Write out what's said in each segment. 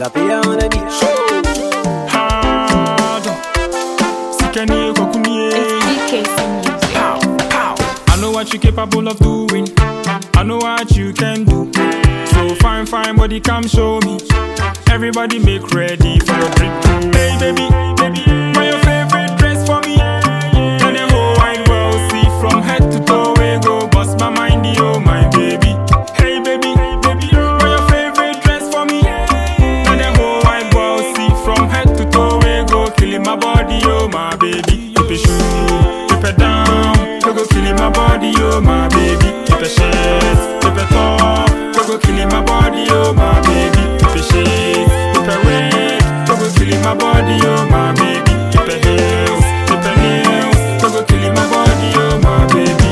Cause I pay her on the beat. Hard. Sikani kokunie. DKC Music. Pow, pow. I know what you're capable of doing. I know what you can do. So fine, fine, body, come show me. Everybody make ready for your drink. Hey, baby, baby, Oh, my body, oh my baby. If it shades, if it top, we go killing my body, oh my baby. If it shades, if it red, we go killing my body, oh my baby. If it heels, if it nails, we go killing my body, oh my baby.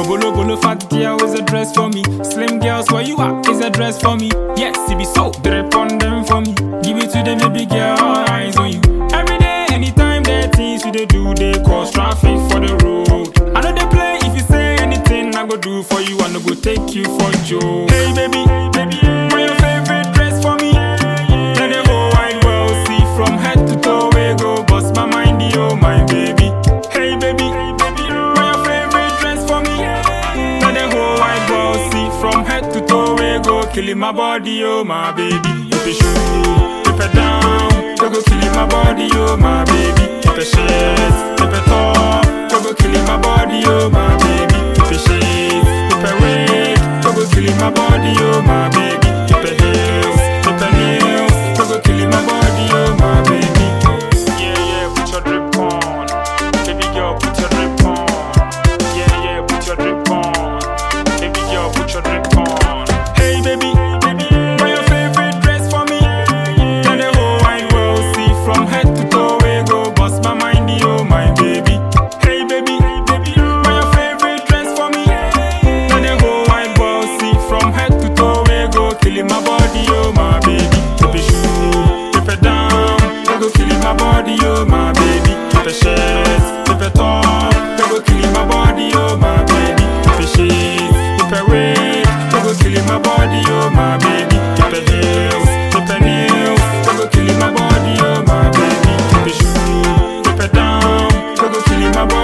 Obolo bolo fat girl is a dress for me. Slim girls where you at is a dress for me. Yes, it be so drip on them for me. Give it to them, baby girl, eyes on you. Every day, anytime, do for you, I no go take you for Joe. Hey baby, baby, wear your favorite dress for me. Let the whole wide world see from head to toe. We go bust my mind, oh my baby. Hey baby, baby, wear your favorite dress for me. Let the whole wide world see from head to toe. We go killing my body, oh my baby. If it shoot, if it down, killing my baby. If it heels.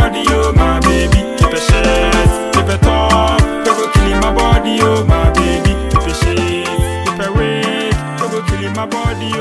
body, oh my baby. Keep it shit, keep it up. You go killing my body, oh my baby. Keep it shit, keep it weak. You go killing my body.